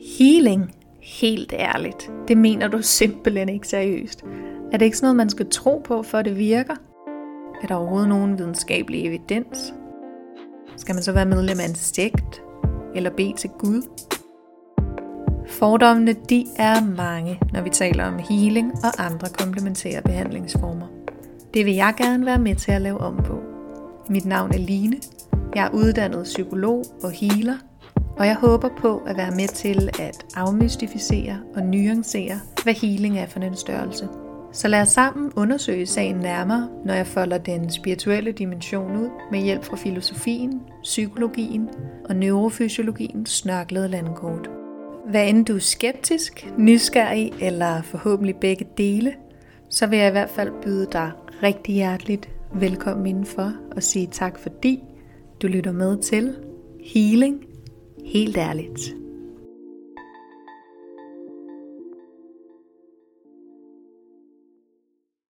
Healing? Helt ærligt. Det mener du simpelthen ikke seriøst. Er det ikke sådan noget, man skal tro på, for det virker? Er der overhovedet nogen videnskabelig evidens? Skal man så være medlem af en sekt? Eller bede til Gud? Fordommene de er mange, når vi taler om healing og andre komplementære behandlingsformer. Det vil jeg gerne være med til at lave om på. Mit navn er Line. Jeg er uddannet psykolog og healer – og jeg håber på at være med til at afmystificere og nuancere, hvad healing er for en størrelse. Så lad os sammen undersøge sagen nærmere, når jeg folder den spirituelle dimension ud med hjælp fra filosofien, psykologien og neurofysiologiens snørklede landkort. Hvad end du er skeptisk, nysgerrig eller forhåbentlig begge dele, så vil jeg i hvert fald byde dig rigtig hjerteligt velkommen indenfor og sige tak fordi du lytter med til Healing Helt ærligt.